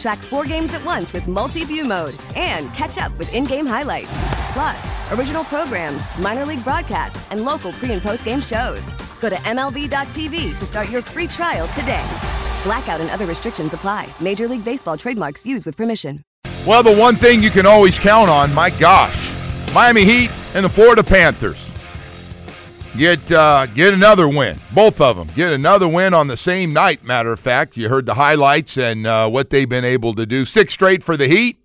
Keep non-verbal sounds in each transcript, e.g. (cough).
Track four games at once with multi view mode and catch up with in game highlights. Plus, original programs, minor league broadcasts, and local pre and post game shows. Go to MLB.tv to start your free trial today. Blackout and other restrictions apply. Major League Baseball trademarks used with permission. Well, the one thing you can always count on, my gosh, Miami Heat and the Florida Panthers get uh, get another win. Both of them get another win on the same night. Matter of fact, you heard the highlights and uh, what they've been able to do. Six straight for the Heat,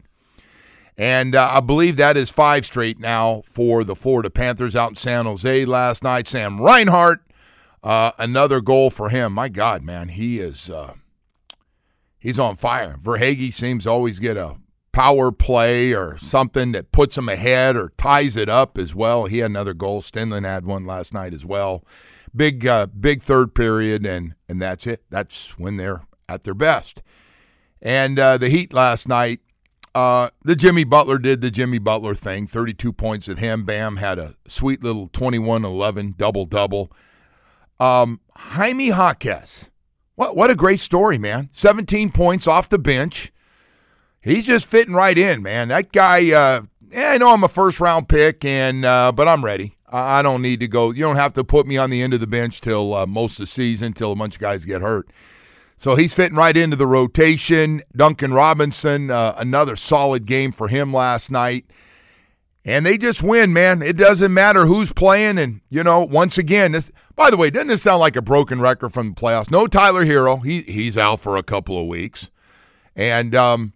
and uh, I believe that is five straight now for the Florida Panthers out in San Jose last night. Sam Reinhart, uh, another goal for him. My God, man, he is uh, he's on fire. Verhaeghe seems to always get a power play or something that puts them ahead or ties it up as well. He had another goal. Stenlund had one last night as well. Big, uh, big third period, and and that's it. That's when they're at their best. And uh, the Heat last night, uh, the Jimmy Butler did the Jimmy Butler thing. Thirty-two points with him. Bam had a sweet little 21-11 double double. Um, Jaime Jaquez, what what a great story, man! Seventeen points off the bench he's just fitting right in, man. That guy, uh, yeah, I know I'm a first round pick, and uh, but I'm ready. I, I don't need to go. You don't have to put me on the end of the bench till uh, most of the season, till a bunch of guys get hurt. So he's fitting right into the rotation. Duncan Robinson, uh, another solid game for him last night. And they just win, man. It doesn't matter who's playing. And, you know, once again, this, by the way, doesn't this sound like a broken record from the playoffs? No Tyler Herro. He, he's out for a couple of weeks. And um,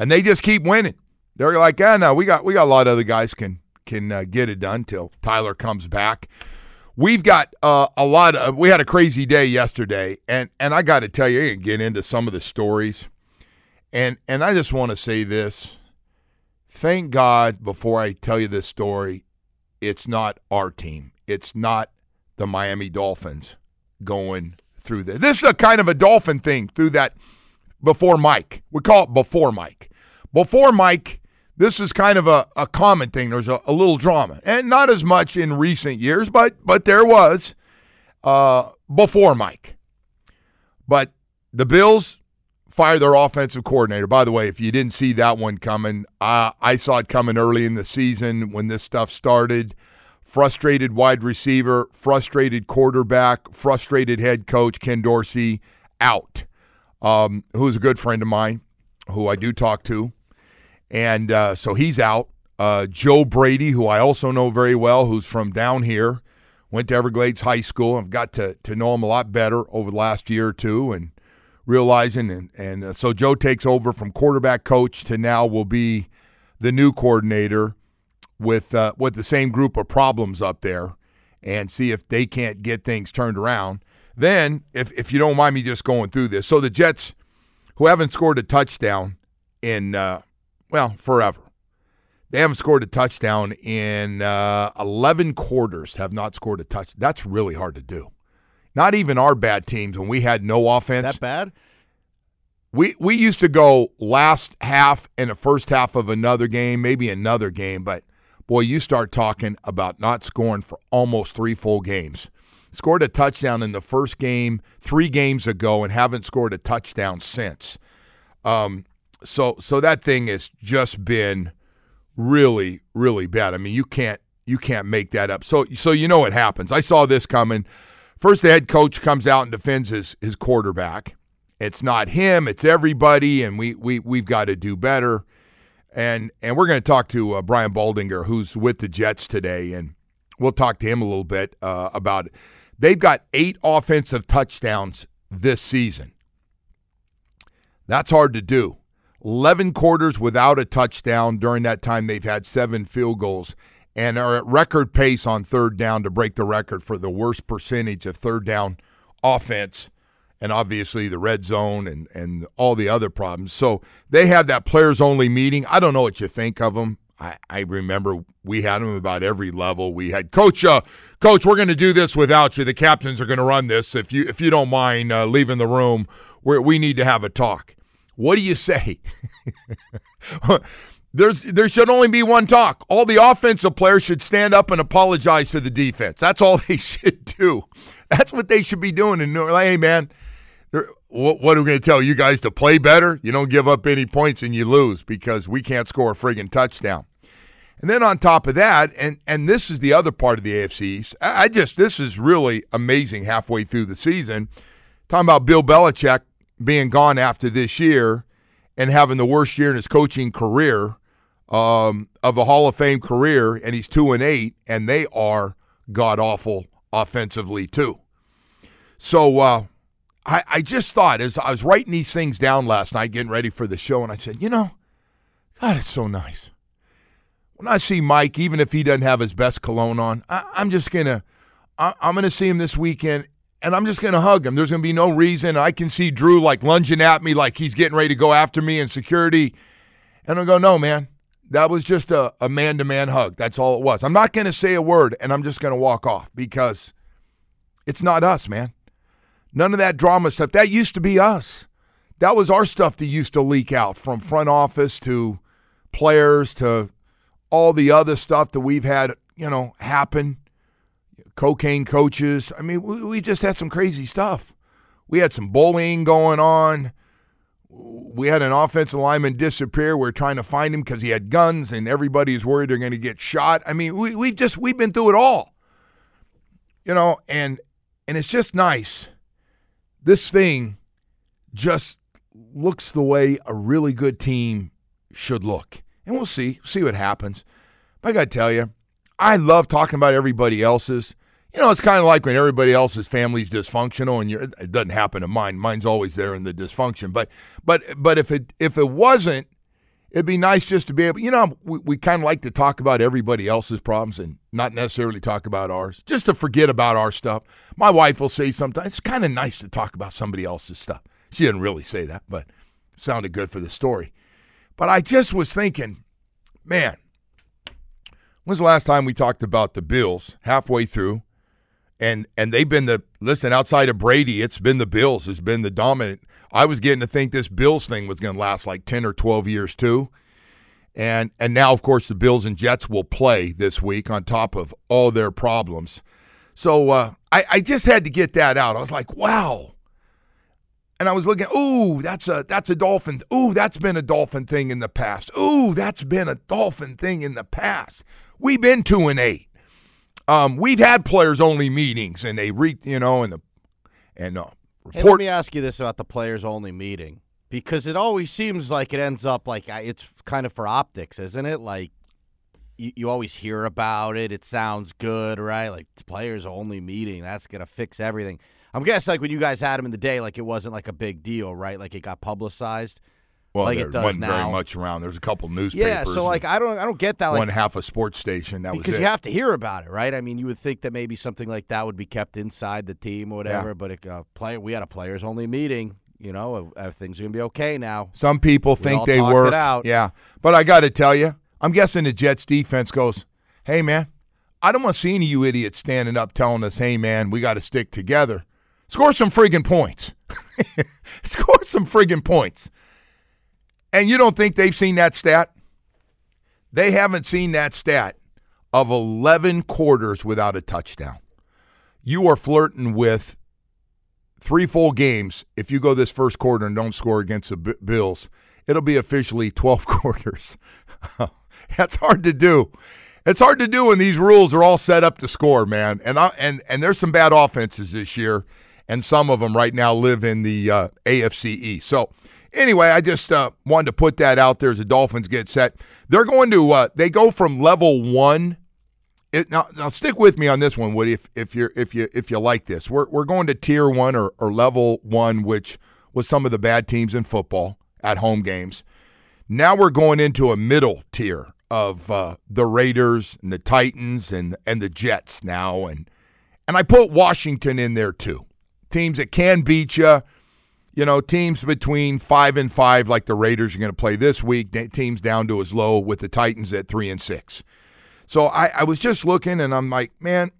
and they just keep winning. They're like, ah, no, we got we got a lot of other guys can can uh, get it done till Tyler comes back. We've got uh, a lot of. We had a crazy day yesterday, and and I got to tell you, can get into some of the stories, and and I just want to say this. Thank God, before I tell you this story, it's not our team. It's not the Miami Dolphins going through this. This is a kind of a Dolphin thing through that before Mike. We call it before Mike. Before Mike, this is kind of a, a common thing. There's a, a little drama, and not as much in recent years, but but there was uh, before Mike. But the Bills fire their offensive coordinator. By the way, if you didn't see that one coming, uh, I saw it coming early in the season when this stuff started. Frustrated wide receiver, frustrated quarterback, frustrated head coach Ken Dorsey out. Um, who's a good friend of mine, who I do talk to and uh, so he's out. Uh, Joe Brady, who I also know very well, who's from down here, went to Everglades High School. I've got to, to know him a lot better over the last year or two and realizing. And, and uh, so Joe takes over from quarterback coach to now will be the new coordinator with, uh, with the same group of problems up there and see if they can't get things turned around. Then, if, if you don't mind me just going through this, so the Jets, who haven't scored a touchdown in uh, well, forever. They haven't scored a touchdown in uh, 11 quarters, have not scored a touch. That's really hard to do. Not even our bad teams when we had no offense. That bad? We we used to go last half and the first half of another game, maybe another game, but boy, you start talking about not scoring for almost three full games. Scored a touchdown in the first game three games ago and haven't scored a touchdown since. Um, so so that thing has just been really really bad. I mean, you can't you can't make that up. So so you know what happens. I saw this coming. First, the head coach comes out and defends his his quarterback. It's not him. It's everybody, and we we we've got to do better. And and we're going to talk to uh, Brian Baldinger, who's with the Jets today, and we'll talk to him a little bit uh, about They've got eight offensive touchdowns this season. That's hard to do. 11 quarters without a touchdown. During that time, they've had seven field goals and are at record pace on third down to break the record for the worst percentage of third down offense and obviously the red zone and, and all the other problems. So they have that players only meeting. I don't know what you think of them. I, I remember we had them about every level. We had coach, uh, coach, we're going to do this without you. The captains are going to run this. If you if you don't mind uh, leaving the room, we we need to have a talk. What do you say? (laughs) There's there should only be one talk. All the offensive players should stand up and apologize to the defense. That's all (laughs) they should do. That's what they should be doing. And like, hey, man, what, what are we going to tell you guys to play better? You don't give up any points and you lose because we can't score a friggin' touchdown. And then on top of that, and and this is the other part of the AFC East. I just this is really amazing halfway through the season. Talking about Bill Belichick being gone after this year and having the worst year in his coaching career um, of a Hall of Fame career, and he's two and eight, and they are god awful offensively too. So uh, I, I just thought as I was writing these things down last night, getting ready for the show, and I said, you know, God, it's so nice. When I see Mike, even if he doesn't have his best cologne on, I, am just gonna, I, I'm gonna see him this weekend, and I'm just gonna hug him. There's gonna be no reason. I can see Drew like lunging at me, like he's getting ready to go after me in security, and I go, no, man, that was just a, a man-to-man hug. That's all it was. I'm not gonna say a word, and I'm just gonna walk off because it's not us, man. None of that drama stuff. That used to be us. That was our stuff that used to leak out from front office to players to all the other stuff that we've had, you know, happen. Cocaine coaches. I mean, we, we just had some crazy stuff. We had some bullying going on. We had an offensive lineman disappear. We are trying to find him because he had guns, and everybody is worried they're going to get shot. I mean, we we just we've been through it all, you know, and and it's just nice this thing just looks the way a really good team should look. And we'll see, see what happens. But I got to tell you, I love talking about everybody else's. You know, it's kind of like when everybody else's family's dysfunctional, and it doesn't happen to mine. Mine's always there in the dysfunction. But, but, but if it if it wasn't, it'd be nice just to be able. You know, we, we kind of like to talk about everybody else's problems and not necessarily talk about ours. Just to forget about our stuff. My wife will say sometimes, it's kind of nice to talk about somebody else's stuff. She didn't really say that, but sounded good for the story. But I just was thinking, man, when's the last time we talked about the Bills halfway through? And and they've been the listen outside of Brady, it's been the Bills, it's been the dominant. I was getting to think this Bills thing was going to last like 10 or 12 years too. And and now of course the Bills and Jets will play this week on top of all their problems. So uh, I, I just had to get that out. I was like, wow. And I was looking, ooh, that's a that's a dolphin. Ooh, that's been a dolphin thing in the past. Ooh, that's been a dolphin thing in the past. We've been two and eight. Um, we've had players only meetings, and they re, you know, and the and uh, report. Hey, let me ask you this about the players only meeting because it always seems like it ends up like it's kind of for optics, isn't it? Like you, you always hear about it. It sounds good, right? Like players only meeting. That's gonna fix everything. I'm guessing like when you guys had him in the day, like it wasn't like a big deal, right? Like it got publicized. Well, like there it does wasn't now. very much around. There's a couple newspapers. Yeah, so like I don't I don't get that. Like, one half a sports station. That was because you have to hear about it, right? I mean, you would think that maybe something like that would be kept inside the team or whatever. Yeah. But it, uh, player, we had a players only meeting. You know, uh, things are gonna be okay now. Some people We think they were out. Yeah, but I got to tell you, I'm guessing the Jets defense goes, "Hey man, I don't want to see any of you idiots standing up telling us, hey man, we got to stick together. Score some friggin' points. (laughs) Score some friggin' points." And you don't think they've seen that stat? They haven't seen that stat of 11 quarters without a touchdown. You are flirting with three full games. If you go this first quarter and don't score against the Bills, it'll be officially 12 (laughs) quarters. (laughs) That's hard to do. It's hard to do when these rules are all set up to score, man. And I, and and there's some bad offenses this year, and some of them right now live in the uh, AFC East. So anyway, I just uh, wanted to put that out there as the Dolphins get set. They're going to uh, they go from level one it, now, now stick with me on this one, Woody. If if you if you if you like this, we're we're going to tier one or, or level one, which was some of the bad teams in football at home games. Now we're going into a middle tier of uh, the Raiders and the Titans and and the Jets now, and and I put Washington in there too. Teams that can beat you. You know, teams between five and five, like the Raiders, are going to play this week. Teams down to as low with the Titans at three and six. So I, I was just looking, and I'm like, man,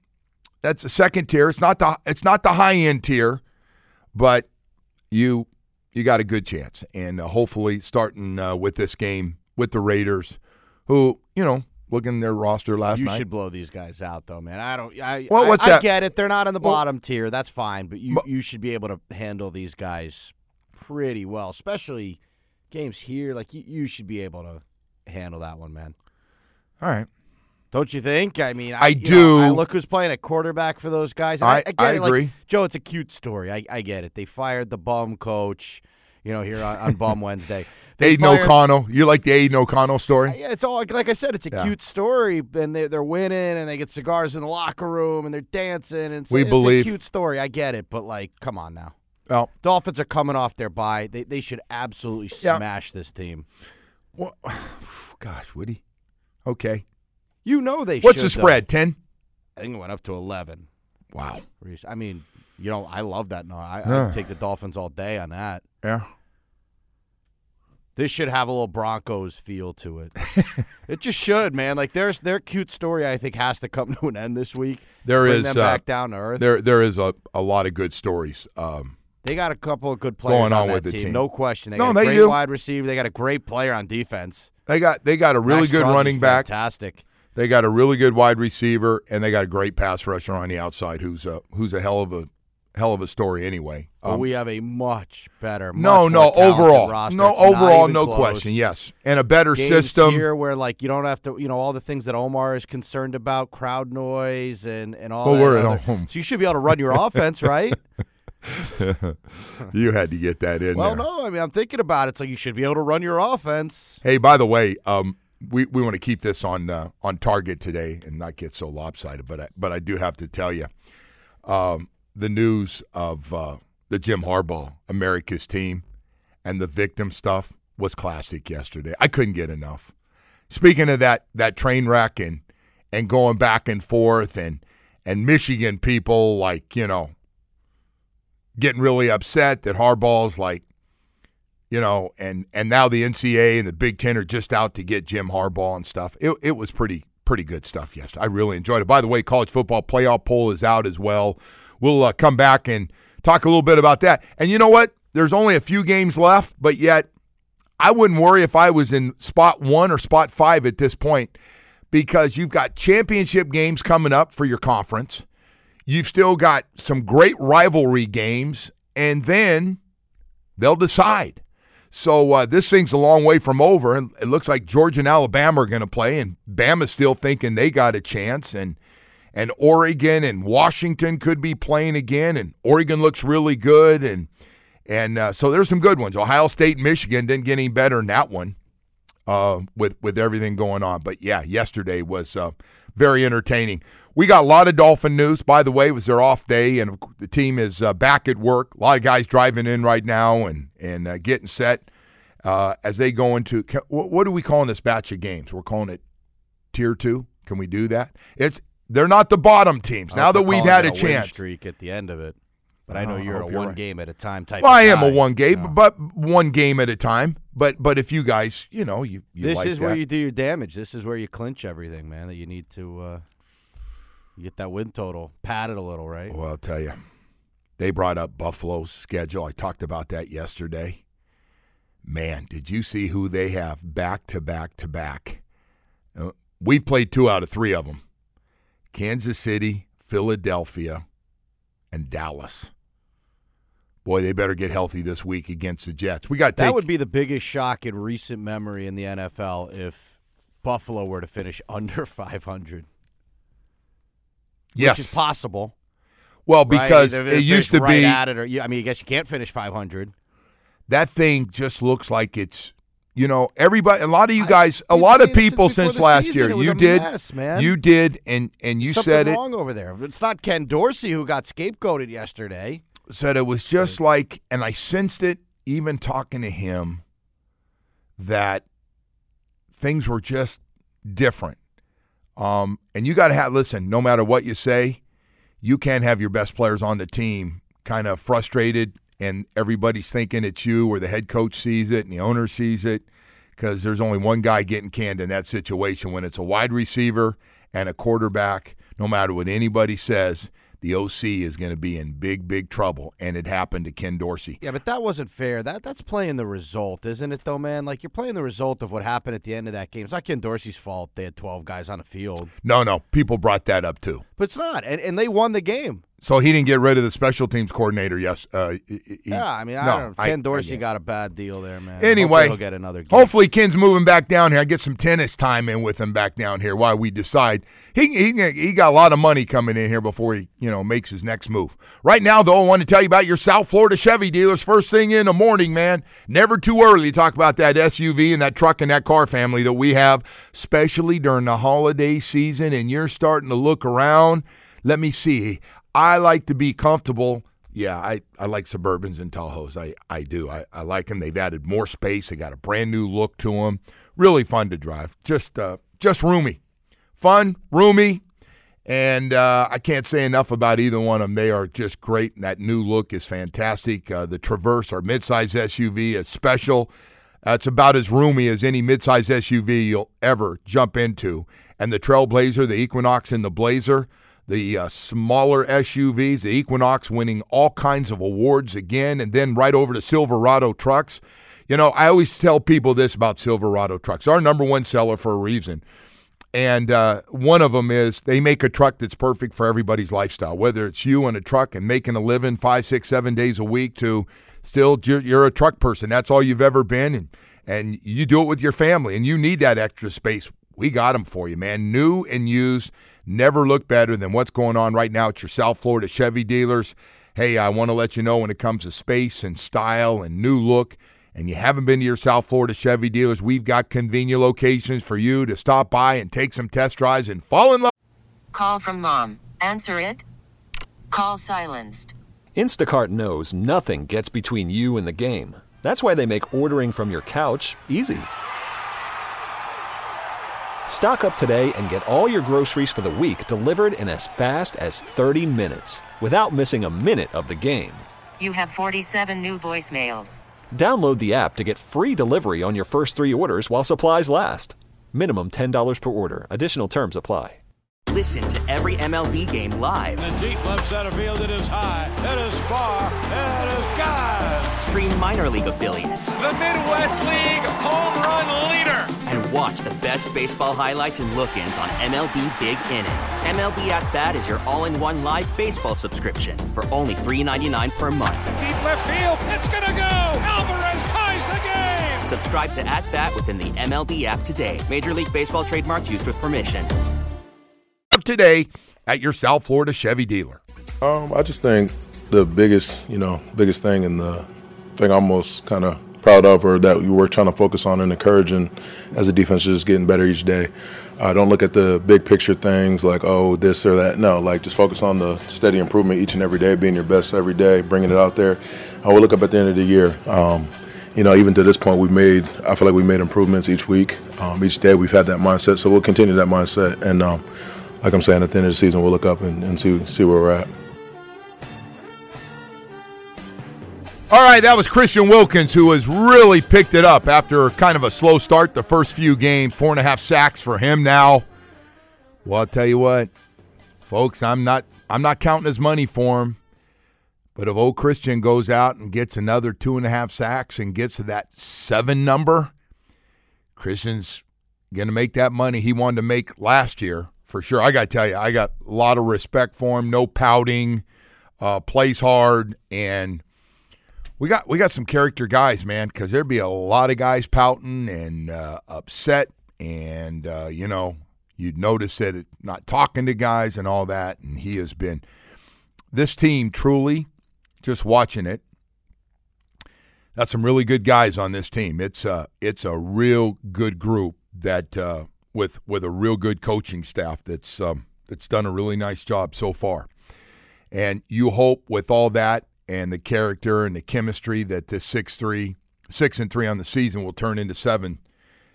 that's a second tier. It's not the it's not the high end tier, but you you got a good chance, and uh, hopefully starting uh, with this game with the Raiders, who you know looking at their roster last you night. You should blow these guys out, though, man. I don't. I, well, what's I, that? I get it. They're not in the well, bottom tier. That's fine, but you but, you should be able to handle these guys pretty well, especially games here. Like you, you should be able to handle that one, man. All right. Don't you think? I mean, I, I do. Know, I look who's playing at quarterback for those guys. I, I, I, I it, agree. Like, Joe, it's a cute story. I, I get it. They fired the bum coach, you know, here on, on Bum (laughs) Wednesday. They Aidan fired, O'Connell. You like the Aidan O'Connell story? Yeah, it's all like I said. It's a Yeah. cute story, and they're they're winning, and they get cigars in the locker room, and they're dancing, and it's, We it's believe- a cute story. I get it, but like, come on now. Well, Dolphins are coming off their bye. They they should absolutely (sighs) Yeah. smash this team. well (sighs) gosh, Woody. Okay. You know they. What's should, the spread? Ten. I think it went up to eleven. Wow. I mean, you know, I love that. No, I Yeah. I'd take the Dolphins all day on that. Yeah. This should have a little Broncos feel to it. (laughs) it just should, man. Like there's their cute story. I think has to come (laughs) to an end this week. There Bring is, them uh, back down to earth. There there is a, a lot of good stories. Um, They got a couple of good players Going on that with the team. team. No question. They No, got a they great do. wide receiver. They got a great player on defense. they got they got a really Maxx good Crosby's running back. Fantastic. They got a really good wide receiver, and they got a great pass rusher on the outside. Who's a who's a hell of a hell of a story anyway. But Um, we have a much better. no, much no, talented overall, roster. no, It's overall, no close. question. Yes, and a better Games system. here where like you don't have to, you know, all the things that Omar is concerned about, crowd noise and and all Well, we're at home. So you should be able to run your offense, right? (laughs) (laughs) you had to get that in well, there. no, I mean I'm thinking about it. It's like you should be able to run your offense. Hey, by the way, um, we, we want to keep this on uh, on target today and not get so lopsided, but I, but I do have to tell you, um, the news of uh, the Jim Harbaugh America's team and the victim stuff was classic yesterday. I couldn't get enough. Speaking of that that train wreck and and going back and forth and and Michigan people like you know getting really upset that Harbaugh's like you know, and and now the NCAA and the Big Ten are just out to get Jim Harbaugh and stuff. It it was pretty pretty good stuff yesterday. I really enjoyed it. By the way, college football playoff poll is out as well. We'll uh, come back and talk a little bit about that. And you know what? There's only a few games left, but yet I wouldn't worry if I was in spot one or spot five at this point because you've got championship games coming up for your conference. You've still got some great rivalry games, and then they'll decide. So uh, this thing's a long way from over, and it looks like Georgia and Alabama are going to play, and Bama's still thinking they got a chance, and and Oregon and Washington could be playing again, and Oregon looks really good, and and uh, so there's some good ones. Ohio State, Michigan didn't get any better than that one uh, with with everything going on. But yeah, yesterday was uh, very entertaining. We got a lot of Dolphin news. By the way, it was their off day, and the team is uh, back at work. A lot of guys driving in right now and and uh, getting set uh, as they go into what, what are we calling this batch of games? We're calling it tier two. Can we do that? It's they're not the bottom teams. Now that we've had it a chance. streak at the end of it. But I know I you're a you're one right. game at a time type. Well, I am a one game, but one game at a time. But but if you guys, you know, you, you this like is that. where you do your damage. This is where you clinch everything, man. That you need to uh, get that win total padded a little, right? Well, I'll tell you, they brought up Buffalo's schedule. I talked about that yesterday. Man, did you see who they have back to back to back? Uh, We've played two out of three of them Kansas City, Philadelphia, and Dallas. Boy, they better get healthy this week against the Jets. We got to That would be the biggest shock in recent memory in the NFL if Buffalo were to finish (laughs) under 500, yes. which is possible. well, because If it used to right be at it, or I mean, I guess you can't finish 500. that thing just looks like it's you know, everybody, a lot of you guys, a lot of seen it since people since last season. year, you did, mess, man. you did, and and you Something said it, wrong over there. It's not Ken Dorsey who got scapegoated yesterday. said it was just like, and I sensed it even talking to him that things were just different. Um, and you got to have, listen, no matter what you say, you can't have your best players on the team kind of frustrated and everybody's thinking it's you or the head coach sees it and the owner sees it because there's only one guy getting canned in that situation when it's a wide receiver and a quarterback. No matter what anybody says, the OC is going to be in big, big trouble. And it happened to Ken Dorsey. Yeah, but that wasn't fair. That that's playing the result, isn't it? Though, man, like you're playing the result of what happened at the end of that game. It's not Ken Dorsey's fault. They had 12 guys on the field, No, no, people brought that up too. but it's not. And and they won the game. So he didn't get rid of the special teams coordinator. Yes. Uh, he- yeah, I mean, I no, don't know. Ken I Dorsey it. got a bad deal there, man. Anyway, Hopefully he'll get another. Game. Hopefully, Ken's moving back down here. I get some tennis time in with him back down here while we decide. He, he he got a lot of money coming in here before he you know makes his next move. Right now, though, I want to tell you about your South Florida Chevy dealers. First thing in the morning, man. Never too early to talk about that SUV and that truck and that car family that we have, especially during the holiday season. And you're starting to look around. Let me see. I like to be comfortable. Yeah, I, I like Suburbans and Tahoes. I, I do. I, I like them. They've added more space. They got a brand new look to them. Really fun to drive. Just uh, just roomy, fun, roomy, and uh, I can't say enough about either one of them. They are just great. And that new look is fantastic. Uh, the Traverse, our midsize SUV, is special. Uh, it's about as roomy as any midsize SUV you'll ever jump into. And the Trailblazer, the Equinox, and the Blazer, the uh, smaller SUVs, the Equinox winning all kinds of awards again, and then right over to Silverado trucks. You know, I always tell people this about Silverado trucks. Our number one seller for a reason. And uh, one of them is they make a truck that's perfect for everybody's lifestyle, whether it's you in a truck and making a living five, six, seven days a week to still you're a truck person. That's all you've ever been. And, and you do it with your family and you need that extra space. We got them for you, man. New and used never look better than what's going on right now at your South Florida Chevy dealers. Hey, I want to let you know when it comes to space and style and new look, and you haven't been to your South Florida Chevy dealers, we've got convenient locations for you to stop by and take some test drives and fall in love. Call from mom. Answer it. Call silenced. Instacart knows nothing gets between you and the game. That's why they make ordering from your couch easy. Stock up today and get all your groceries for the week delivered in as fast as 30 minutes without missing a minute of the game. You have 47 new voicemails. Download the app to get free delivery on your first three orders while supplies last. Minimum $10 per order. Additional terms apply. Listen to every MLB game live. In the deep left center field, it is high, it is far, it is God. Stream minor league affiliates The Midwest League home run leader. And watch the best baseball highlights and look-ins on MLB Big Inning. MLB At Bat is your all-in-one live baseball subscription for only $3.99 per month. Deep left field. It's going to go. Alvarez ties the game. Subscribe to At Bat within the MLB app today. Major League Baseball trademarks used with permission. Of today at your South Florida Chevy dealer. Um, I just think the biggest, you know, biggest thing and the thing I'm most kind of proud of, or that we were trying to focus on and encouraging as a defense, is just getting better each day. Uh, don't look at the big picture things like oh this or that. No, like just focus on the steady improvement each and every day, being your best every day, bringing it out there. I will look up at the end of the year. Um, you know, even to this point, we've made. I feel like we made improvements each week, um, each day. We've had that mindset, so we'll continue that mindset. And um, like I'm saying, at the end of the season, we'll look up and, and see see where we're at. All right, that was Christian Wilkins, who has really picked it up after kind of a slow start the first few games. Four and a half sacks for him now. Well, I'll tell you what, folks, I'm not I'm not counting his money for him. But if old Christian goes out and gets another two and a half sacks and gets to that seven number, Christian's gonna make that money he wanted to make last year for sure. I gotta tell you, I got a lot of respect for him. No pouting, uh, plays hard, and we got we got some character guys, man. Because there'd be a lot of guys pouting and uh, upset, and uh, you know you'd notice that it, not talking to guys and all that. And he has been this team truly just watching it. That's some really good guys on this team. It's a it's a real good group that uh, with with a real good coaching staff that's um, that's done a really nice job so far. And you hope with all that and the character and the chemistry that this six three six and three on the season will turn into seven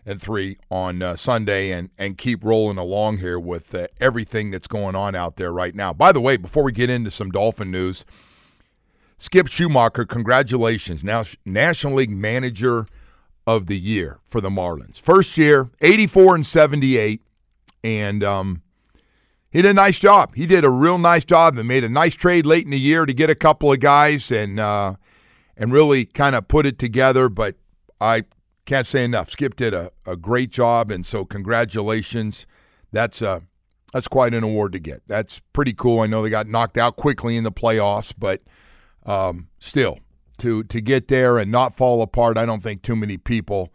and three on uh, Sunday and and keep rolling along here with uh, everything that's going on out there right now. By the way, before we get into some Dolphin news, Skip Schumaker, congratulations, now National League Manager of the Year for the Marlins. First year, eighty four and seventy eight, and um, he did a nice job. He did a real nice job and made a nice trade late in the year to get a couple of guys and uh, and really kind of put it together. But I can't say enough. Skip did a, a great job, and so congratulations. That's uh, that's quite an award to get. That's pretty cool. I know they got knocked out quickly in the playoffs, but um, still to to get there and not fall apart. I don't think too many people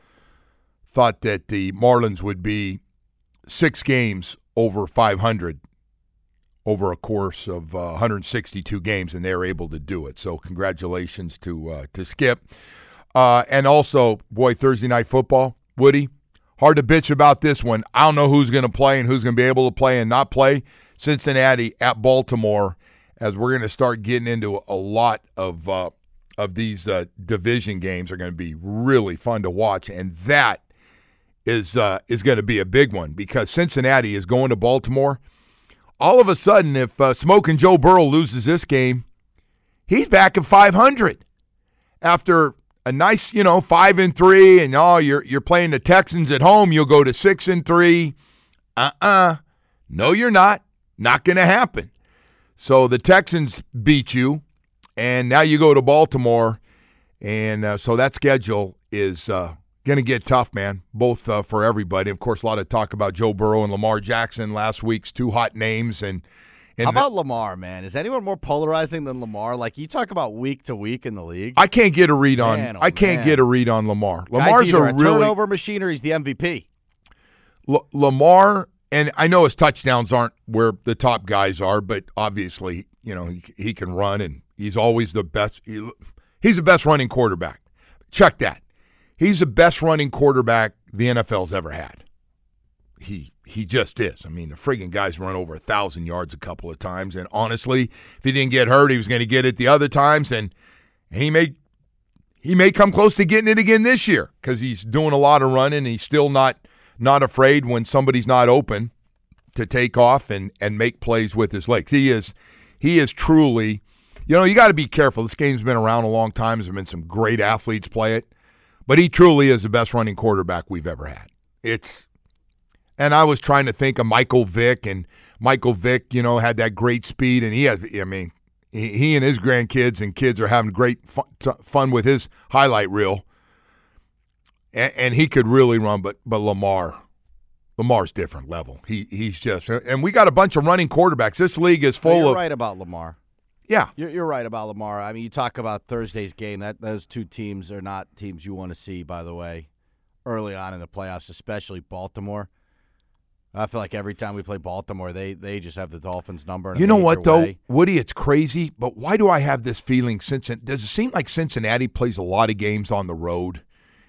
thought that the Marlins would be six games over 500 over a course of uh, 162 games, and they're able to do it. So congratulations to uh, to Skip. Uh, and also, boy, Thursday night football, Woody, hard to bitch about this one. I don't know who's going to play and who's going to be able to play and not play. Cincinnati at Baltimore, as we're going to start getting into a lot of uh, of these uh, division games, are going to be really fun to watch, and that is uh, is going to be a big one because Cincinnati is going to Baltimore. All of a sudden, if uh, Smoking Joe Burrow loses this game, he's back at 500 after a nice, you know, five and three, and oh, you're you're playing the Texans at home. You'll go to six and three. Uh uh-uh. uh No, you're not. Not going to happen. So the Texans beat you, and now you go to Baltimore, and uh, so that schedule is uh, going to get tough, man. Both uh, for everybody. Of course, a lot of talk about Joe Burrow and Lamar Jackson last week's two hot names, and and How about Lamar, man? Is anyone more polarizing than Lamar? Like you talk about week to week in the league. I can't get a read on. Man, oh I can't man. get a read on Lamar. Lamar's a, a really turnover machine, or he's the MVP. L- Lamar, and I know his touchdowns aren't where the top guys are, but obviously, you know, he, he can run, and he's always the best. He, he's the best running quarterback. Check that. He's the best running quarterback the NFL's ever had. He he just is. I mean, the friggin' guy's run over a thousand yards a couple of times, and honestly, if he didn't get hurt, he was going to get it the other times, and he may he may come close to getting it again this year because he's doing a lot of running. he's still not not afraid when somebody's not open to take off and and make plays with his legs. He is he is truly. You know, you got to be careful. This game's been around a long time. There's been some great athletes play it, but he truly is the best running quarterback we've ever had. It's and I was trying to think of Michael Vick, and Michael Vick, you know, had that great speed, and he has, I mean, he and his grandkids and kids are having great fun with his highlight reel, and, and he could really run. But but Lamar, Lamar's different level. He he's just, and we got a bunch of running quarterbacks. This league is full you're of. Right about Lamar. Yeah, you're, you're right about Lamar. I mean, you talk about Thursday's game. That those two teams are not teams you want to see. By the way, early on in the playoffs, especially Baltimore. I feel like every time we play Baltimore, they they just have the Dolphins number. You know what though, Woody? It's crazy, but why do I have this feeling? Cincinnati does it seem like Cincinnati plays a lot of games on the road,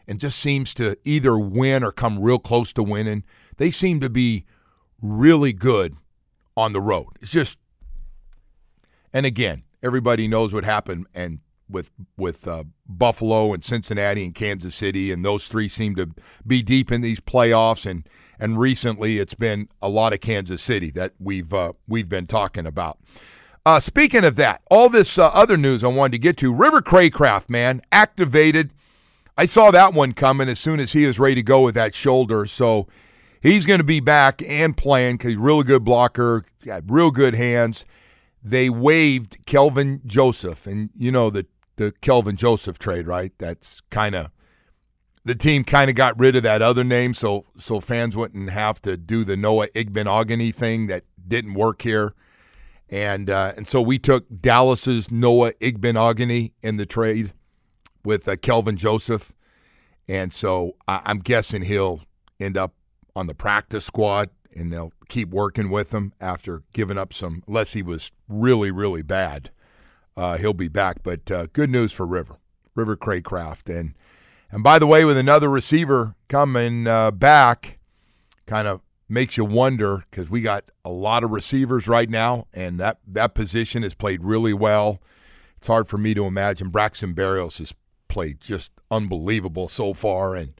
and just seems to either win or come real close to winning. They seem to be really good on the road. It's just, and again, everybody knows what happened and with with uh, Buffalo and Cincinnati and Kansas City, and those three seem to be deep in these playoffs and and recently it's been a lot of Kansas City that we've uh, we've been talking about. Uh, speaking of that, all this uh, other news I wanted to get to. River Cracraft, man, activated. I saw that one coming as soon as he was ready to go with that shoulder. So he's going to be back and playing because he's a really good blocker, got real good hands. They waived Kelvin Joseph, and you know the the Kelvin Joseph trade, right? That's kind of the team kind of got rid of that other name, so so fans wouldn't have to do the Noah Igbinoghene thing that didn't work here, and uh, and so we took Dallas's Noah Igbinoghene in the trade with uh, Kelvin Joseph, and so I, I'm guessing he'll end up on the practice squad, and they'll keep working with him after giving up some. Unless he was really really bad, uh, he'll be back. But uh, good news for River River Cracraft. And and by the way, with another receiver coming uh, back, kind of makes you wonder because we got a lot of receivers right now, and that that position has played really well. It's hard for me to imagine. Braxton Berrios has played just unbelievable so far, and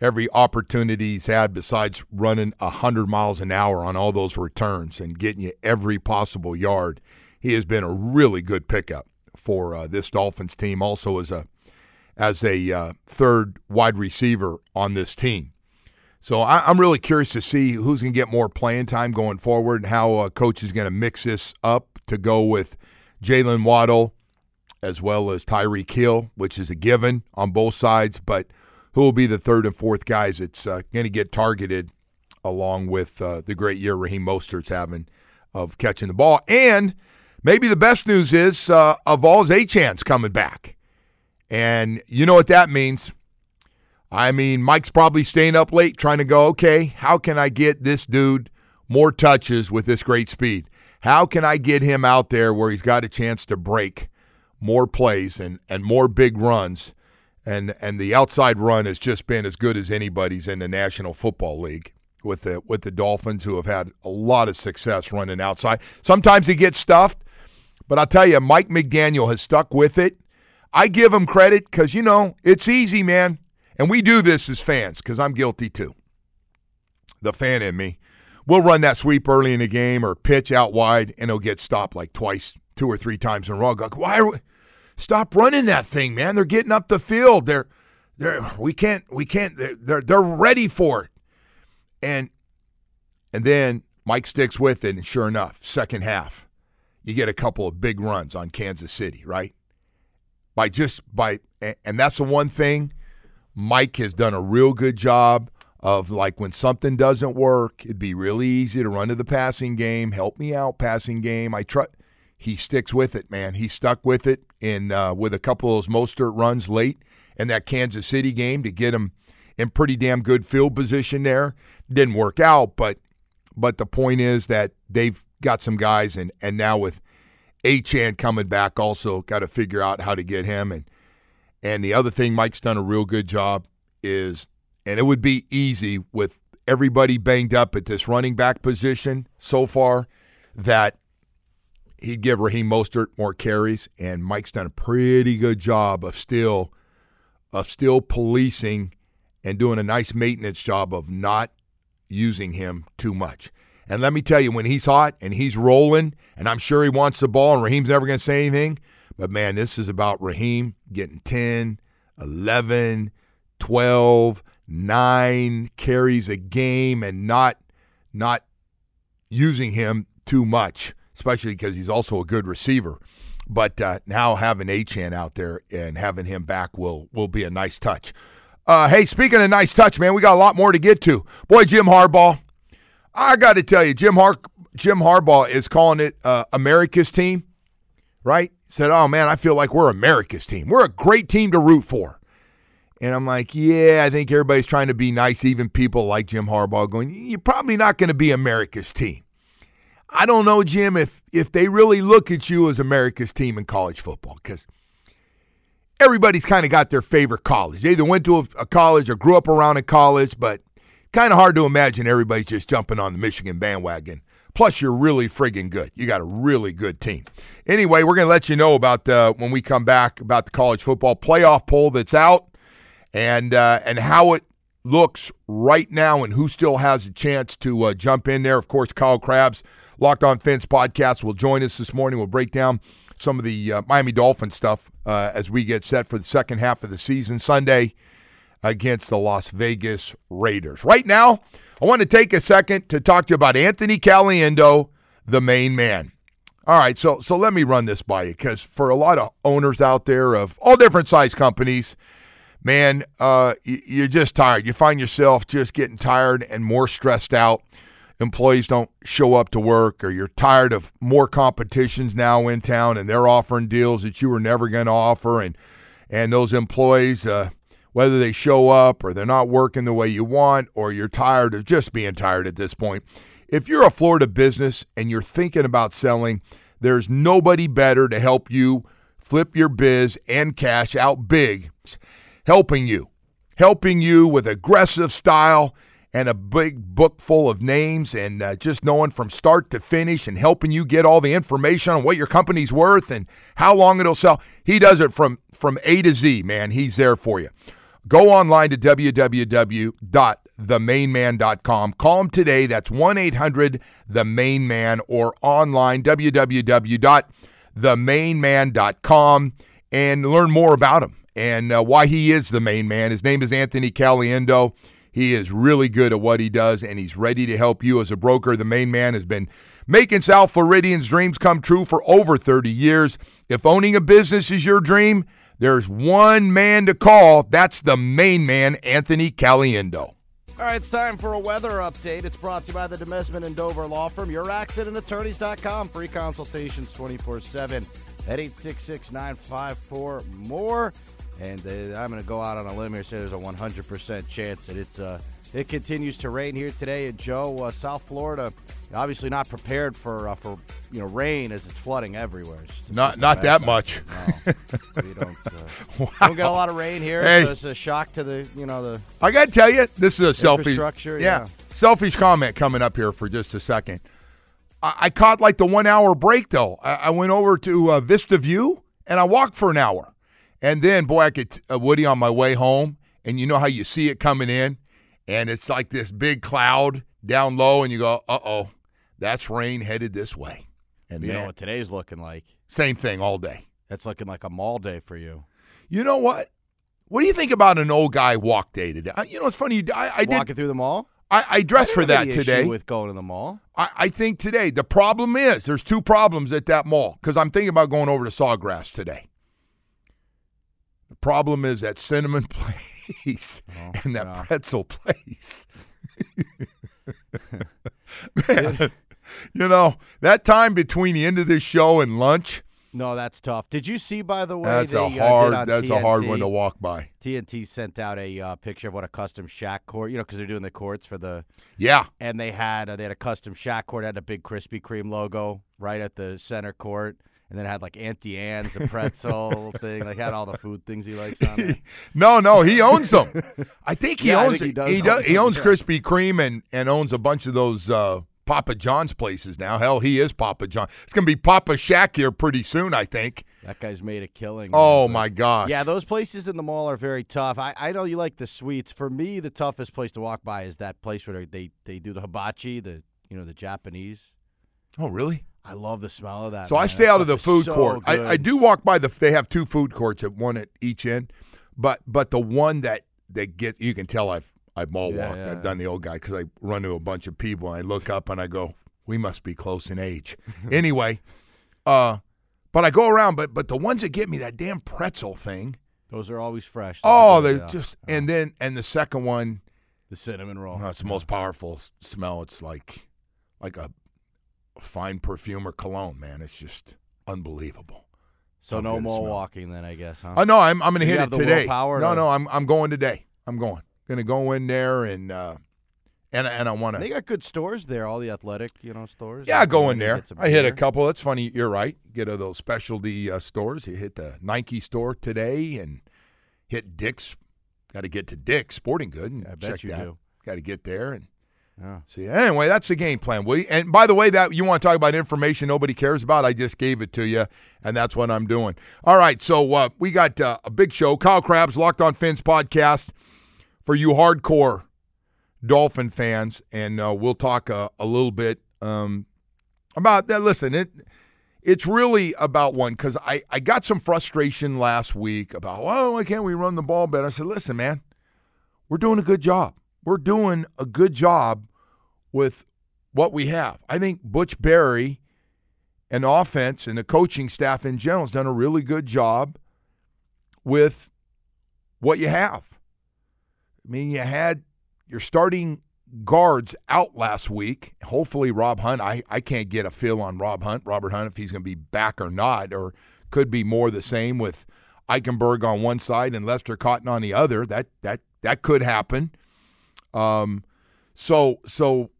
every opportunity he's had besides running 100 miles an hour on all those returns and getting you every possible yard, he has been a really good pickup for uh, this Dolphins team. Also as a as a uh, third wide receiver on this team. So I, am really curious to see who's going to get more playing time going forward and how uh, coach is going to mix this up to go with Jaylen Waddle as well as Tyreek Hill, which is a given on both sides. But who will be the third and fourth guys that's uh, going to get targeted along with uh, the great year Raheem Mostert's having of catching the ball. And maybe the best news is uh, is Achane's coming back. And you know what that means. I mean, Mike's probably staying up late trying to go, okay, how can I get this dude more touches with this great speed? How can I get him out there where he's got a chance to break more plays and, and more big runs? And and the outside run has just been as good as anybody's in the National Football League with the with the Dolphins who have had a lot of success running outside. Sometimes he gets stuffed, but I'll tell you, Mike McDaniel has stuck with it. I give him credit because you know it's easy, man. And we do this as fans because I'm guilty too. The fan in me. We'll run that sweep early in the game or pitch out wide, and it'll get stopped like twice, two or three times in a row. Go, why are we? Stop running that thing, man. They're getting up the field. They're, they're, we can't, we can't, they're, they're, they're ready for it. And, and then Mike sticks with it, and sure enough, second half, you get a couple of big runs on Kansas City, right? By just by, and that's the one thing Mike has done a real good job of like when something doesn't work, it'd be really easy to run to the passing game, help me out passing game. I try he sticks with it, man. He stuck with it in uh, with a couple of those Mostert runs late in that Kansas City game to get him in pretty damn good field position there. Didn't work out, but but the point is that they've got some guys and and now with Achane coming back also got to figure out how to get him and and the other thing Mike's done a real good job is, and it would be easy with everybody banged up at this running back position so far, that he'd give Raheem Mostert more carries, and Mike's done a pretty good job of still of still policing and doing a nice maintenance job of not using him too much. And let me tell you, when he's hot and he's rolling, and I'm sure he wants the ball, and Raheem's never going to say anything, but man, this is about Raheem getting 10, 11, 12, 9 carries a game and not not using him too much, especially because he's also a good receiver. But uh, now having Achane out there and having him back will will be a nice touch. Uh, hey, speaking of nice touch, man, we got a lot more to get to. Boy, Jim Harbaugh, I got to tell you, Jim Har- Jim Harbaugh is calling it uh, America's team, right? said, Oh man, I feel like we're America's team. We're a great team to root for. And I'm like, Yeah, I think everybody's trying to be nice, even people like Jim Harbaugh going, You're probably not going to be America's team. I don't know, Jim, if if they really look at you as America's team in college football, because everybody's kind of got their favorite college. They either went to a, a college or grew up around a college, but kind of hard to imagine everybody's just jumping on the Michigan bandwagon Plus, you're really friggin' good. You got a really good team. Anyway, we're going to let you know about uh, when we come back about the college football playoff poll that's out and uh, and how it looks right now and who still has a chance to uh, jump in there. Of course, Kyle Crabbs, Locked On Fins podcast, will join us this morning. We'll break down some of the uh, Miami Dolphin stuff uh, as we get set for the second half of the season Sunday against the Las Vegas Raiders. Right now, I want to take a second to talk to you about Anthony Caliendo, the main man. All right, so so let me run this by you because for a lot of owners out there of all different size companies, man, uh, you're just tired. You find yourself just getting tired and more stressed out. Employees don't show up to work, or you're tired of more competitions now in town, and they're offering deals that you were never going to offer, and and those employees, uh, whether they show up or they're not working the way you want or you're tired of just being tired at this point. If you're a Florida business and you're thinking about selling, there's nobody better to help you flip your biz and cash out big, helping you, helping you with aggressive style and a big book full of names and uh, just knowing from start to finish and helping you get all the information on what your company's worth and how long it'll sell. He does it from from A to Z, man. He's there for you. Go online to www.themainman.com. Call him today. That's 1 800 The Main Man or online www.themainman.com and learn more about him and uh, why he is the main man. His name is Anthony Caliendo. He is really good at what he does, and he's ready to help you as a broker. The main man has been making South Floridians' dreams come true for over 30 years. If owning a business is your dream, there's one man to call. That's the main man, Anthony Caliendo. All right, it's time for a weather update. It's brought to you by the Demesman and Dover Law Firm, your youraccidentattorneys.com. Free consultations 24 7 at 866 954 more. And uh, I'm going to go out on a limb here. Say there's a 100% chance that it uh, it continues to rain here today. And Joe, uh, South Florida, obviously not prepared for uh, for you know rain as it's flooding everywhere. It's not not that much. No, (laughs) we don't, uh, wow. don't get a lot of rain here. Hey. So it's a shock to the you know the. I got to tell you, this is a selfish, yeah, yeah. selfish comment coming up here for just a second. I, I caught like the one hour break though. I, I went over to uh, Vista View and I walked for an hour, and then boy, I could uh, Woody on my way home, and you know how you see it coming in, and it's like this big cloud down low, and you go, uh oh, that's rain headed this way, and You know what today's looking like? same thing all day. That's looking like a mall day for you. You know what? What do you think about an old guy walk day today? You know, it's funny. you- I, I did. Walking through the mall. I, I dressed I for that today. With going to the mall. I, I think today the problem is there's two problems at that mall because I'm thinking about going over to Sawgrass today. Problem is that cinnamon (laughs) place and that yeah. pretzel place. (laughs) Man, you know that time between the end of this show and lunch. No, that's tough. Did you see, by the way? That's they, a uh, hard. on that's a hard one to walk by. TNT sent out a uh, picture of what a custom Shaq court, you know, because they're doing the courts for the, Yeah, and they had uh, they had a custom Shaq court had a big Krispy Kreme logo right at the center court, and then had like Auntie Anne's, the pretzel (laughs) thing, like had all the food things he likes on it. (laughs) No, no, he owns them. I think he Yeah, I owns think he does he, own does, he owns yeah. Krispy Kreme and and owns a bunch of those uh, Papa John's places now. Hell, he is Papa John. It's gonna be Papa Shaq here pretty soon, I think. That guy's made a killing. Oh man, but- my gosh. Yeah, those places in the mall are very tough. I, I know you like the sweets. For me, the toughest place to walk by is that place where they, they do the hibachi, the you know the Japanese. Oh really? I love the smell of that. So I stay That out of the food so court. I, I do walk by the. They have two food courts at one at each end, but but the one that that get you can tell I've I've mall Yeah, walked. yeah, I've done the old guy because I run to a bunch of people and I look up and I go, we must be close in age. (laughs) anyway, uh, but I go around. But but the ones that get me that damn pretzel thing. Those are always fresh. Oh, They're yeah. just and then and the second one. the cinnamon roll. It's the most powerful smell. It's like like a fine perfume or cologne, man. It's just unbelievable. so how no more walking then, I guess. Huh? Oh no, I'm I'm gonna hit it today. No, to- no, I'm I'm going today. I'm going. Gonna go in there and uh and and I want to. they got good stores there. All the athletic, you know, stores. Yeah, You go in there. I hit a couple. That's funny. You're right. Get to those specialty uh, stores. You hit the Nike store today and hit Dick's. Got to get to Dick's Sporting Good and I bet check you that. do. Got to get there and Yeah. See, anyway, that's the game plan, Woody. And by the way, that you want to talk about information nobody cares about, I just gave it to you, and that's what I'm doing. All right, so uh, we got uh, a big show. Kyle Crabbs, Locked On Fins podcast for you hardcore Dolphin fans, and uh, we'll talk uh, a little bit um, about that. Listen, it it's really about one because I, I got some frustration last week about, well, why can't we run the ball better? I said, listen, man, we're doing a good job. We're doing a good job with what we have. I think Butch Barry and offense and the coaching staff in general has done a really good job with what you have. I mean, you had your starting guards out last week. Hopefully, Rob Hunt. I, I can't get a feel on Rob Hunt, Robert Hunt, if he's going to be back or not, or could be more the same with Eichenberg on one side and Lester Cotton on the other. That that that could happen. Um, so so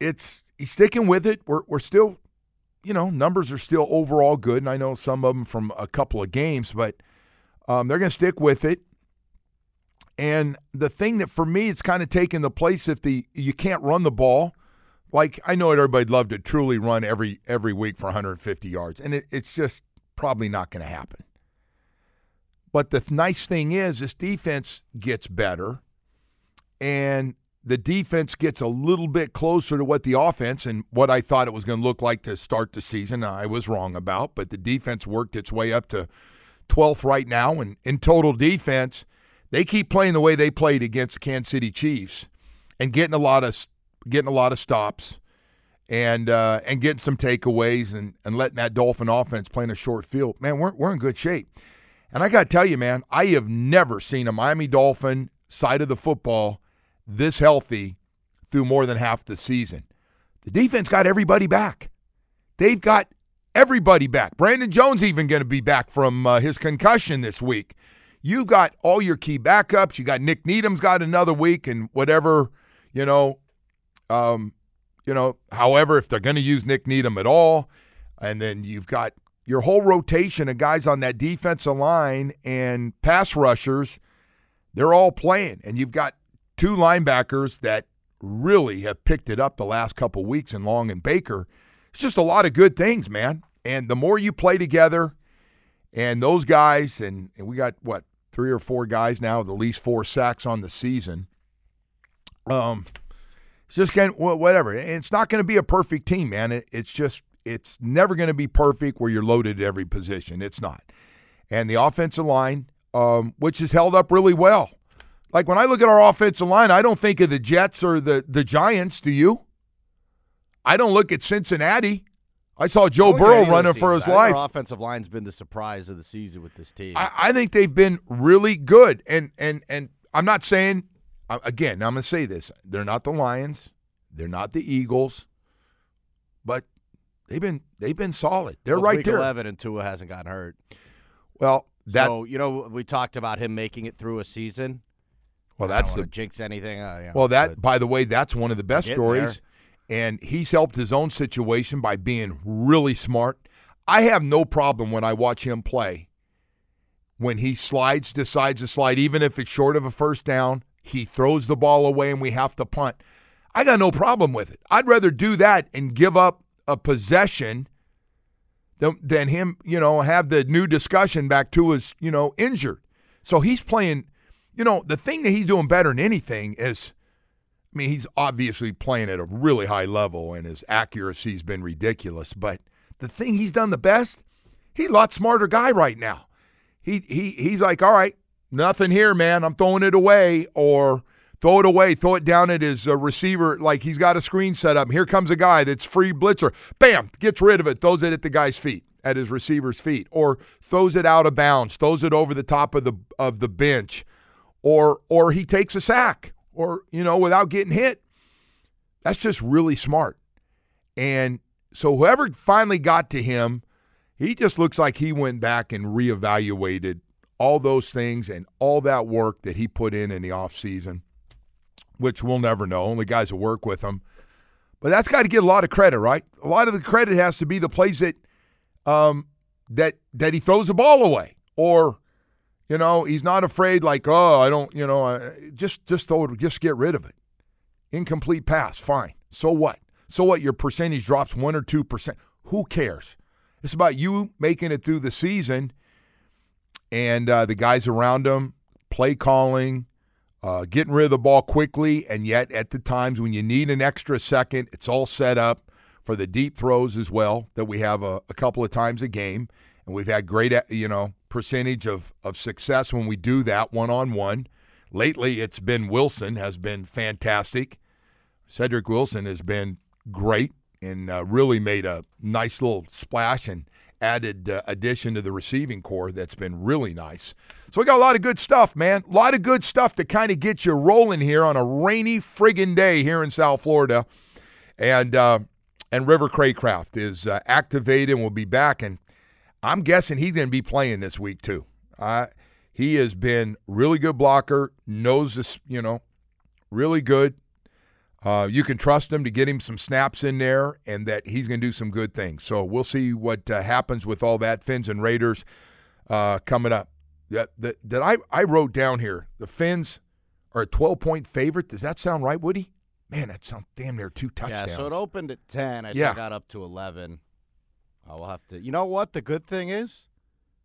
it's he's sticking with it. We're we're still you know, numbers are still overall good, and I know some of them from a couple of games, but um, they're going to stick with it. And the thing that for me, it's kind of taking the place if the you can't run the ball. Like I know everybody'd love to truly run every every week for 150 yards, and it, it's just probably not going to happen. But the nice thing is, this defense gets better, and the defense gets a little bit closer to what the offense and what I thought it was going to look like to start the season. I was wrong about, but the defense worked its way up to 12th right now, and in total defense they keep playing the way they played against the Kansas City Chiefs and getting a lot of getting a lot of stops and uh, and getting some takeaways and, and letting that Dolphin offense play in a short field. Man, we're we're in good shape. And I got to tell you, man, I have never seen a Miami Dolphin side of the football this healthy through more than half the season. The defense got everybody back. They've got everybody back. Brandon Jones even going to be back from uh, his concussion this week. You've got all your key backups. You got Nik Needham's got another week and whatever, you know, um, you know, however, if they're going to use Nik Needham at all, and then you've got your whole rotation of guys on that defensive line and pass rushers, they're all playing. And you've got two linebackers that really have picked it up the last couple weeks in Long and Baker. It's just a lot of good things, man. And the more you play together, and those guys, and, and we got what three or four guys now with at least four sacks on the season. Um, it's just getting whatever. It's not going to be a perfect team, man. It, it's just it's never going to be perfect where you're loaded at every position. It's not. And the offensive line, um, which has held up really well. Like when I look at our offensive line, I don't think of the Jets or the the Giants. Do you? I don't look at Cincinnati. I saw Joe oh, Burrow running for his life. Our offensive line's been the surprise of the season with this team. I, I think they've been really good, and and and I'm not saying uh, again. I'm going to say this: they're not the Lions, they're not the Eagles, but they've been they've been solid. They're well, right week there. Eleven and Tua hasn't gotten hurt. Well, that so you know we talked about him making it through a season. Well, that's the jinx anything. Uh, know, well, that by the way, that's one of the best stories. There and he's helped his own situation by being really smart. I have no problem when I watch him play. When he slides, decides to slide, even if it's short of a first down, he throws the ball away and we have to punt. I got no problem with it. I'd rather do that and give up a possession than, than him, you know, have the new discussion back to his, you know, injured. So he's playing, you know, the thing that he's doing better than anything is – I mean, he's obviously playing at a really high level and his accuracy's been ridiculous. But the thing he's done the best, he's a lot smarter guy right now. He he he's like, all right, nothing here, man. I'm throwing it away, or throw it away, throw it down at his uh, receiver. Like he's got a screen set up. Here comes a guy that's free blitzer. Bam, gets rid of it, throws it at the guy's feet, at his receiver's feet, or throws it out of bounds, throws it over the top of the of the bench, or or he takes a sack or, you know, without getting hit. That's just really smart. And so whoever finally got to him, he just looks like he went back and reevaluated all those things and all that work that he put in in the offseason, which we'll never know. Only guys who work with him. But that's got to get a lot of credit, right? A lot of the credit has to be the plays that um, that that he throws the ball away or you know, he's not afraid like, oh, I don't, you know, just just throw it, just get rid of it. Incomplete pass, fine. So what? So what? Your percentage drops one or two percent. Who cares? It's about you making it through the season, and uh, the guys around him, play calling, uh, getting rid of the ball quickly, and yet at the times when you need an extra second, it's all set up for the deep throws as well that we have a, a couple of times a game, and we've had great, you know, percentage of, of success when we do that one on one. Lately, it's been Wilson has been fantastic. Cedric Wilson has been great and uh, really made a nice little splash and added uh, addition to the receiving corps that's been really nice. So we got a lot of good stuff, man. A lot of good stuff to kind of get you rolling here on a rainy friggin' day here in South Florida. And uh, and River Cracraft is uh, activated and will be back. And I'm guessing he's going to be playing this week too. Uh, he has been really good blocker, knows this, you know, really good. Uh, you can trust him to get him some snaps in there, and that he's going to do some good things. So we'll see what uh, happens with all that. Fins and Raiders uh, coming up. That that, that I, I wrote down here. The Fins are a 12 point favorite. Does that sound right, Woody? Man, that sounds damn near two touchdowns. Yeah, so it opened at 10. I Yeah. got up to 11. I will have to. You know what? The good thing is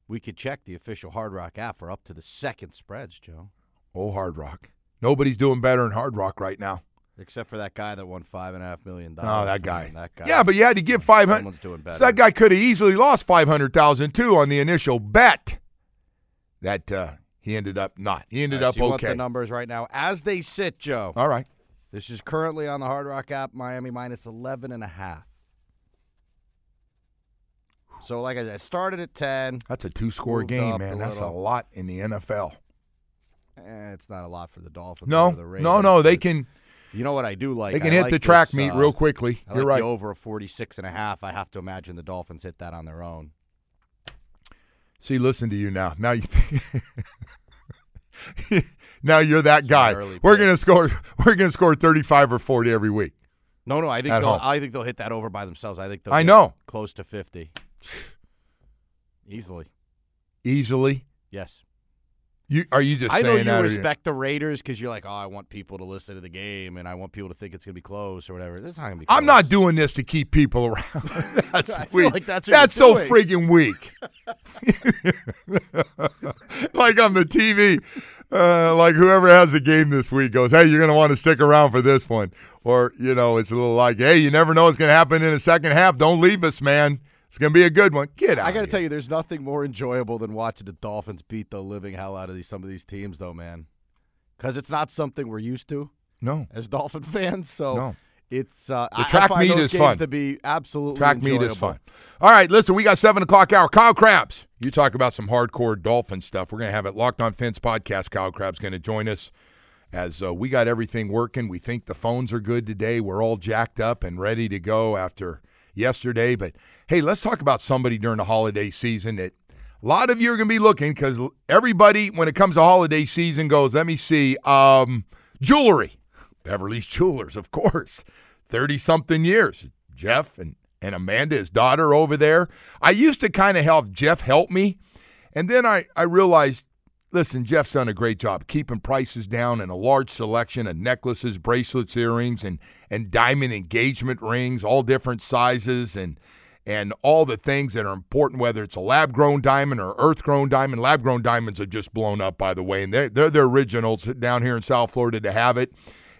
we could check the official Hard Rock app for up to the second spreads, Joe. Oh, Hard Rock. Nobody's doing better in Hard Rock right now. Except for that guy that won five and a half million dollars. Oh, that guy. That guy. Yeah, but you had to give five hundred. Someone's doing better. So that guy could have easily lost five hundred thousand too on the initial bet. That uh, he ended up not. He ended right, up so you want okay. the numbers right now as they sit, Joe. All right. This is currently on the Hard Rock app. Miami minus 11 and a half. So, like I said, started at 10. That's a two-score game, man. a That's a lot in the NFL. Eh, it's not a lot for the Dolphins. No, the Raiders, no, no. They can. You know what I do like? They can I hit like the track this, meet uh, real quickly. I You're like right. over a 46 and a half. I have to imagine the Dolphins hit that on their own. See, listen to you now. Now you. (laughs) now you're that guy. We're gonna score. (laughs) We're gonna score thirty-five or forty every week. No, no, I think they'll, home. I think they'll hit that over by themselves. I think they'll I know. close to 50. (sighs) Easily. Easily. Yes. You are you just I know you respect the Raiders because you're like, oh, I want people to listen to the game and I want people to think it's going to be close or whatever. This is not going to be close. I'm not doing this to keep people around. (laughs) (laughs) that's I feel weak. like that's that's so doing. friggin' weak. (laughs) like on the TV, uh, like whoever has the game this week goes, "Hey, you're gonna want to stick around for this one," or you know, it's a little like, "Hey, you never know what's gonna happen in the second half. Don't leave us, man. It's gonna be a good one. Get out." I got to to tell you, there's nothing more enjoyable than watching the Dolphins beat the living hell out of these some of these teams, though, man. Because it's not something we're used to No, as Dolphin (laughs) fans. So No. it's uh, The track find meet those is games fun. to be absolutely Track meet is fun. All right, listen, we got seven o'clock hour. Kyle Crabbs, you talk about some hardcore Dolphin stuff. We're going to have it Locked on Fins podcast. Kyle Crabbs going to join us as uh, we got everything working. We think the phones are good today. We're all jacked up and ready to go after yesterday. But hey, let's talk about somebody during the holiday season that a lot of you are going to be looking because everybody, when it comes to holiday season, goes, let me see, um, jewelry. Beverly's Jewelers, of course. 30 something years. Jeff and, and Amanda, his daughter, over there. I used to kind of help Jeff help me. And then I, I realized listen, Jeff's done a great job keeping prices down and a large selection of necklaces, bracelets, earrings, and, and diamond engagement rings, all different sizes and and all the things that are important, whether it's a lab grown diamond or earth grown diamond. Lab grown diamonds are just blown up, by the way, and they're, they're the originals down here in South Florida to have it.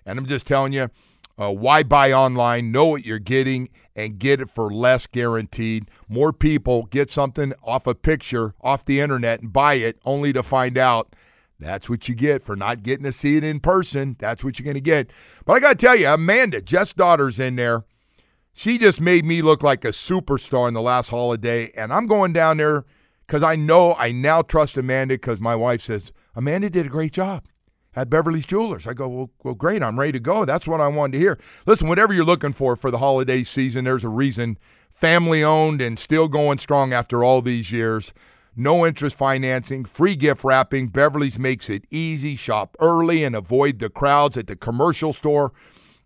And I'm just telling you, uh, why buy online? Know what you're getting and get it for less guaranteed. More people get something off a picture off the internet and buy it only to find out that's what you get for not getting to see it in person. That's what you're going to get. But I got to tell you, Amanda, Jeff's daughter's in there. She just made me look like a superstar in the last holiday. And I'm going down there because I know I now trust Amanda because my wife says, Amanda did a great job at Beverly's Jewelers. I go, well, well, great. I'm ready to go. That's what I wanted to hear. Listen, whatever you're looking for for the holiday season, there's a reason. Family owned and still going strong after all these years. No interest financing, free gift wrapping. Beverly's makes it easy. Shop early and avoid the crowds at the commercial store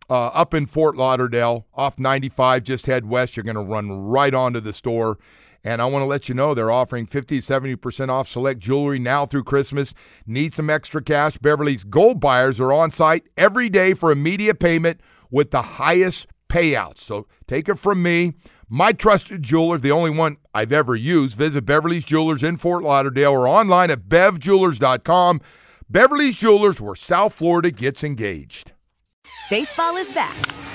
uh, up in Fort Lauderdale off 95. Just head west. You're going to run right onto the store. And I want to let you know they're offering 50 70% off select jewelry now through Christmas. Need some extra cash? Beverly's gold buyers are on site every day for immediate payment with the highest payouts. So take it from me, my trusted jeweler, the only one I've ever used. Visit Beverly's Jewelers in Fort Lauderdale or online at bevjewelers.com. Beverly's Jewelers, where South Florida gets engaged. Baseball is back,